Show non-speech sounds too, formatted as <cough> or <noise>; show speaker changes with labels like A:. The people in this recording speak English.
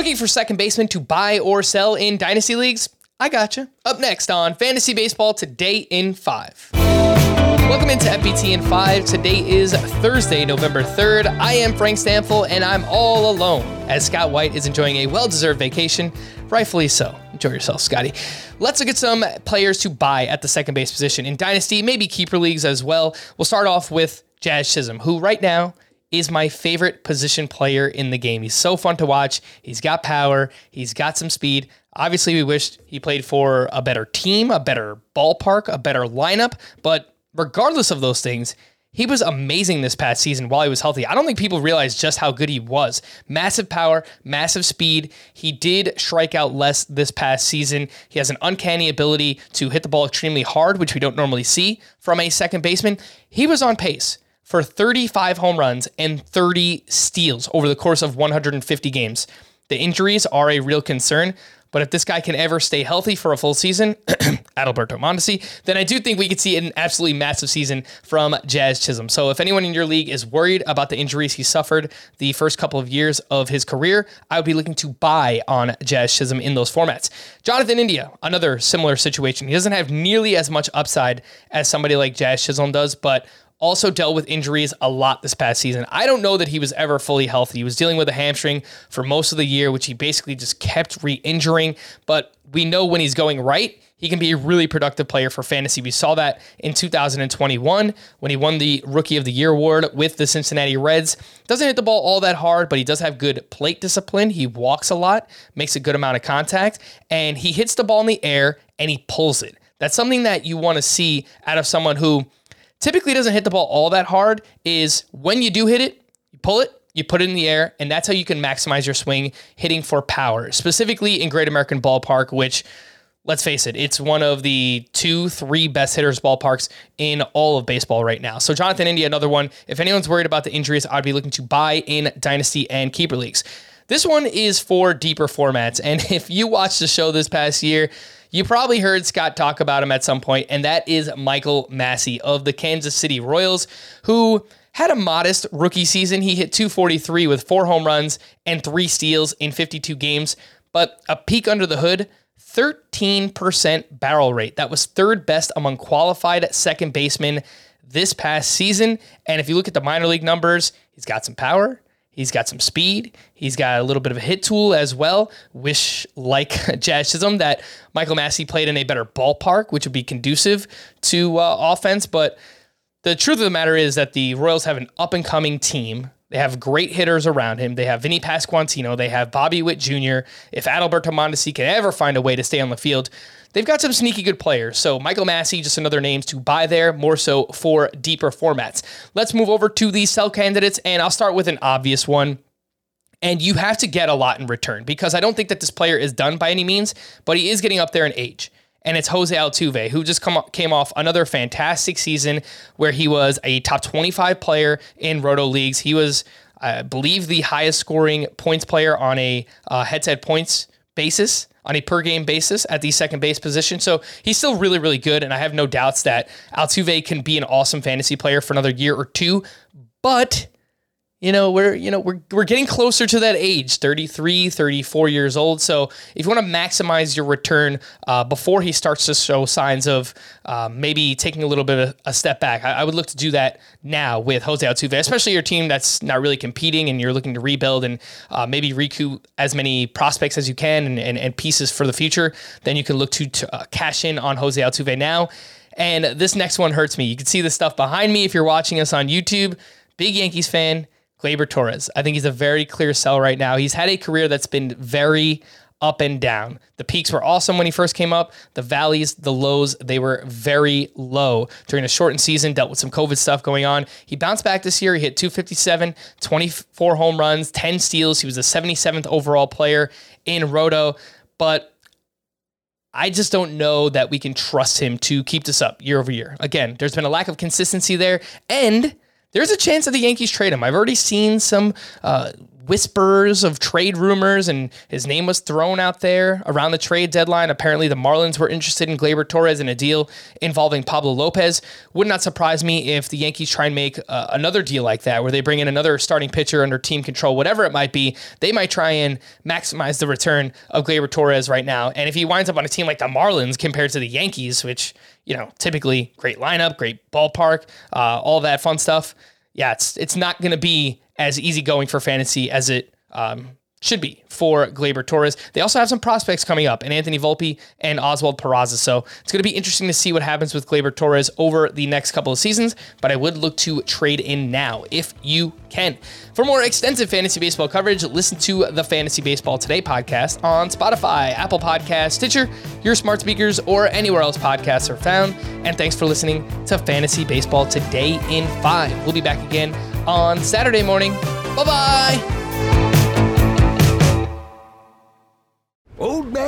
A: Looking for second baseman to buy or sell in dynasty leagues? I gotcha. Up next on Fantasy Baseball Today in 5. Welcome into FBT in 5. Today is Thursday, November 3rd. I am Frank Stampfl, and I'm all alone as Scott White is enjoying a well deserved vacation. Rightfully so. Enjoy yourself, Scotty. Let's look at some players to buy at the second base position in Dynasty, maybe keeper leagues as well. We'll start off with Jazz Chisholm, who right now is my favorite position player in the game. He's so fun to watch. He's got power, he's got some speed. Obviously, we wished he played for a better team, a better ballpark, a better lineup, but regardless of those things, he was amazing this past season while he was healthy. I don't think people realize just how good he was. Massive power, massive speed. He did strike out less this past season. He has an uncanny ability to hit the ball extremely hard, which we don't normally see from a second baseman. He was on pace for 35 home runs and 30 steals over the course of 150 games. The injuries are a real concern, but if this guy can ever stay healthy for a full season, <clears throat> Adalberto Mondesi, then I do think we could see an absolutely massive season from Jazz Chisholm. So if anyone in your league is worried about the injuries he suffered the first couple of years of his career, I would be looking to buy on Jazz Chisholm in those formats. Jonathan India, another similar situation. He doesn't have nearly as much upside as somebody like Jazz Chisholm does, but also dealt with injuries a lot this past season. I don't know that he was ever fully healthy. He was dealing with a hamstring for most of the year, which he basically just kept re injuring. But we know when he's going right, he can be a really productive player for fantasy. We saw that in 2021 when he won the Rookie of the Year award with the Cincinnati Reds. Doesn't hit the ball all that hard, but he does have good plate discipline. He walks a lot, makes a good amount of contact, and he hits the ball in the air and he pulls it. That's something that you want to see out of someone who typically doesn't hit the ball all that hard is when you do hit it, you pull it, you put it in the air, and that's how you can maximize your swing hitting for power, specifically in Great American Ballpark, which let's face it, it's one of the two, three best hitters ballparks in all of baseball right now. So Jonathan India, another one. If anyone's worried about the injuries, I'd be looking to buy in Dynasty and Keeper Leagues. This one is for deeper formats. And <laughs> if you watched the show this past year, you probably heard Scott talk about him at some point, and that is Michael Massey of the Kansas City Royals, who had a modest rookie season. He hit 243 with four home runs and three steals in 52 games, but a peek under the hood 13% barrel rate. That was third best among qualified second basemen this past season. And if you look at the minor league numbers, he's got some power. He's got some speed. He's got a little bit of a hit tool as well. Wish, like <laughs> Jazz that Michael Massey played in a better ballpark, which would be conducive to uh, offense. But the truth of the matter is that the Royals have an up and coming team. They have great hitters around him. They have Vinny Pasquantino. They have Bobby Witt Jr. If Adalberto Mondesi can ever find a way to stay on the field, they've got some sneaky good players. So Michael Massey, just another names to buy there, more so for deeper formats. Let's move over to the sell candidates, and I'll start with an obvious one. And you have to get a lot in return because I don't think that this player is done by any means, but he is getting up there in age. And it's Jose Altuve, who just come, came off another fantastic season where he was a top 25 player in Roto leagues. He was, I believe, the highest scoring points player on a uh, head to head points basis on a per game basis at the second base position. So he's still really, really good. And I have no doubts that Altuve can be an awesome fantasy player for another year or two. But you know we're you know we're, we're getting closer to that age 33 34 years old so if you want to maximize your return uh, before he starts to show signs of uh, maybe taking a little bit of a step back I, I, would look to do that now with jose altuve especially your team that's not really competing and you're looking to rebuild and uh, maybe recoup as many prospects as you can and, and, and, pieces for the future then you can look to, to uh, cash in on jose altuve now And this next one hurts me. You can see the stuff behind me if you're watching us on YouTube. Big Yankees fan, Gleyber Torres. I think he's a very clear sell right now. He's had a career that's been very up and down. The peaks were awesome when he first came up. The valleys, the lows, they were very low during a shortened season, dealt with some COVID stuff going on. He bounced back this year. He hit 257, 24 home runs, 10 steals. He was the 77th overall player in Roto. But I just don't know that we can trust him to keep this up year over year. Again, there's been a lack of consistency there. And there's a chance that the Yankees trade him. I've already seen some uh, whispers of trade rumors, and his name was thrown out there around the trade deadline. Apparently, the Marlins were interested in Gleyber Torres in a deal involving Pablo Lopez. Would not surprise me if the Yankees try and make uh, another deal like that, where they bring in another starting pitcher under team control, whatever it might be. They might try and maximize the return of Gleyber Torres right now. And if he winds up on a team like the Marlins compared to the Yankees, which you know typically great lineup, great ballpark, uh, all that fun stuff. Yeah, it's it's not going to be as easygoing for fantasy as it um, should be for Gleyber Torres. They also have some prospects coming up, and Anthony Volpe and Oswald Peraza. So it's going to be interesting to see what happens with Gleyber Torres over the next couple of seasons. But I would look to trade in now if you can. For more extensive fantasy baseball coverage, listen to the Fantasy Baseball Today podcast on Spotify, Apple Podcasts, Stitcher, your smart speakers, or anywhere else podcasts are found. And thanks for listening to Fantasy Baseball Today in 5. We'll be back again on Saturday morning. Bye bye.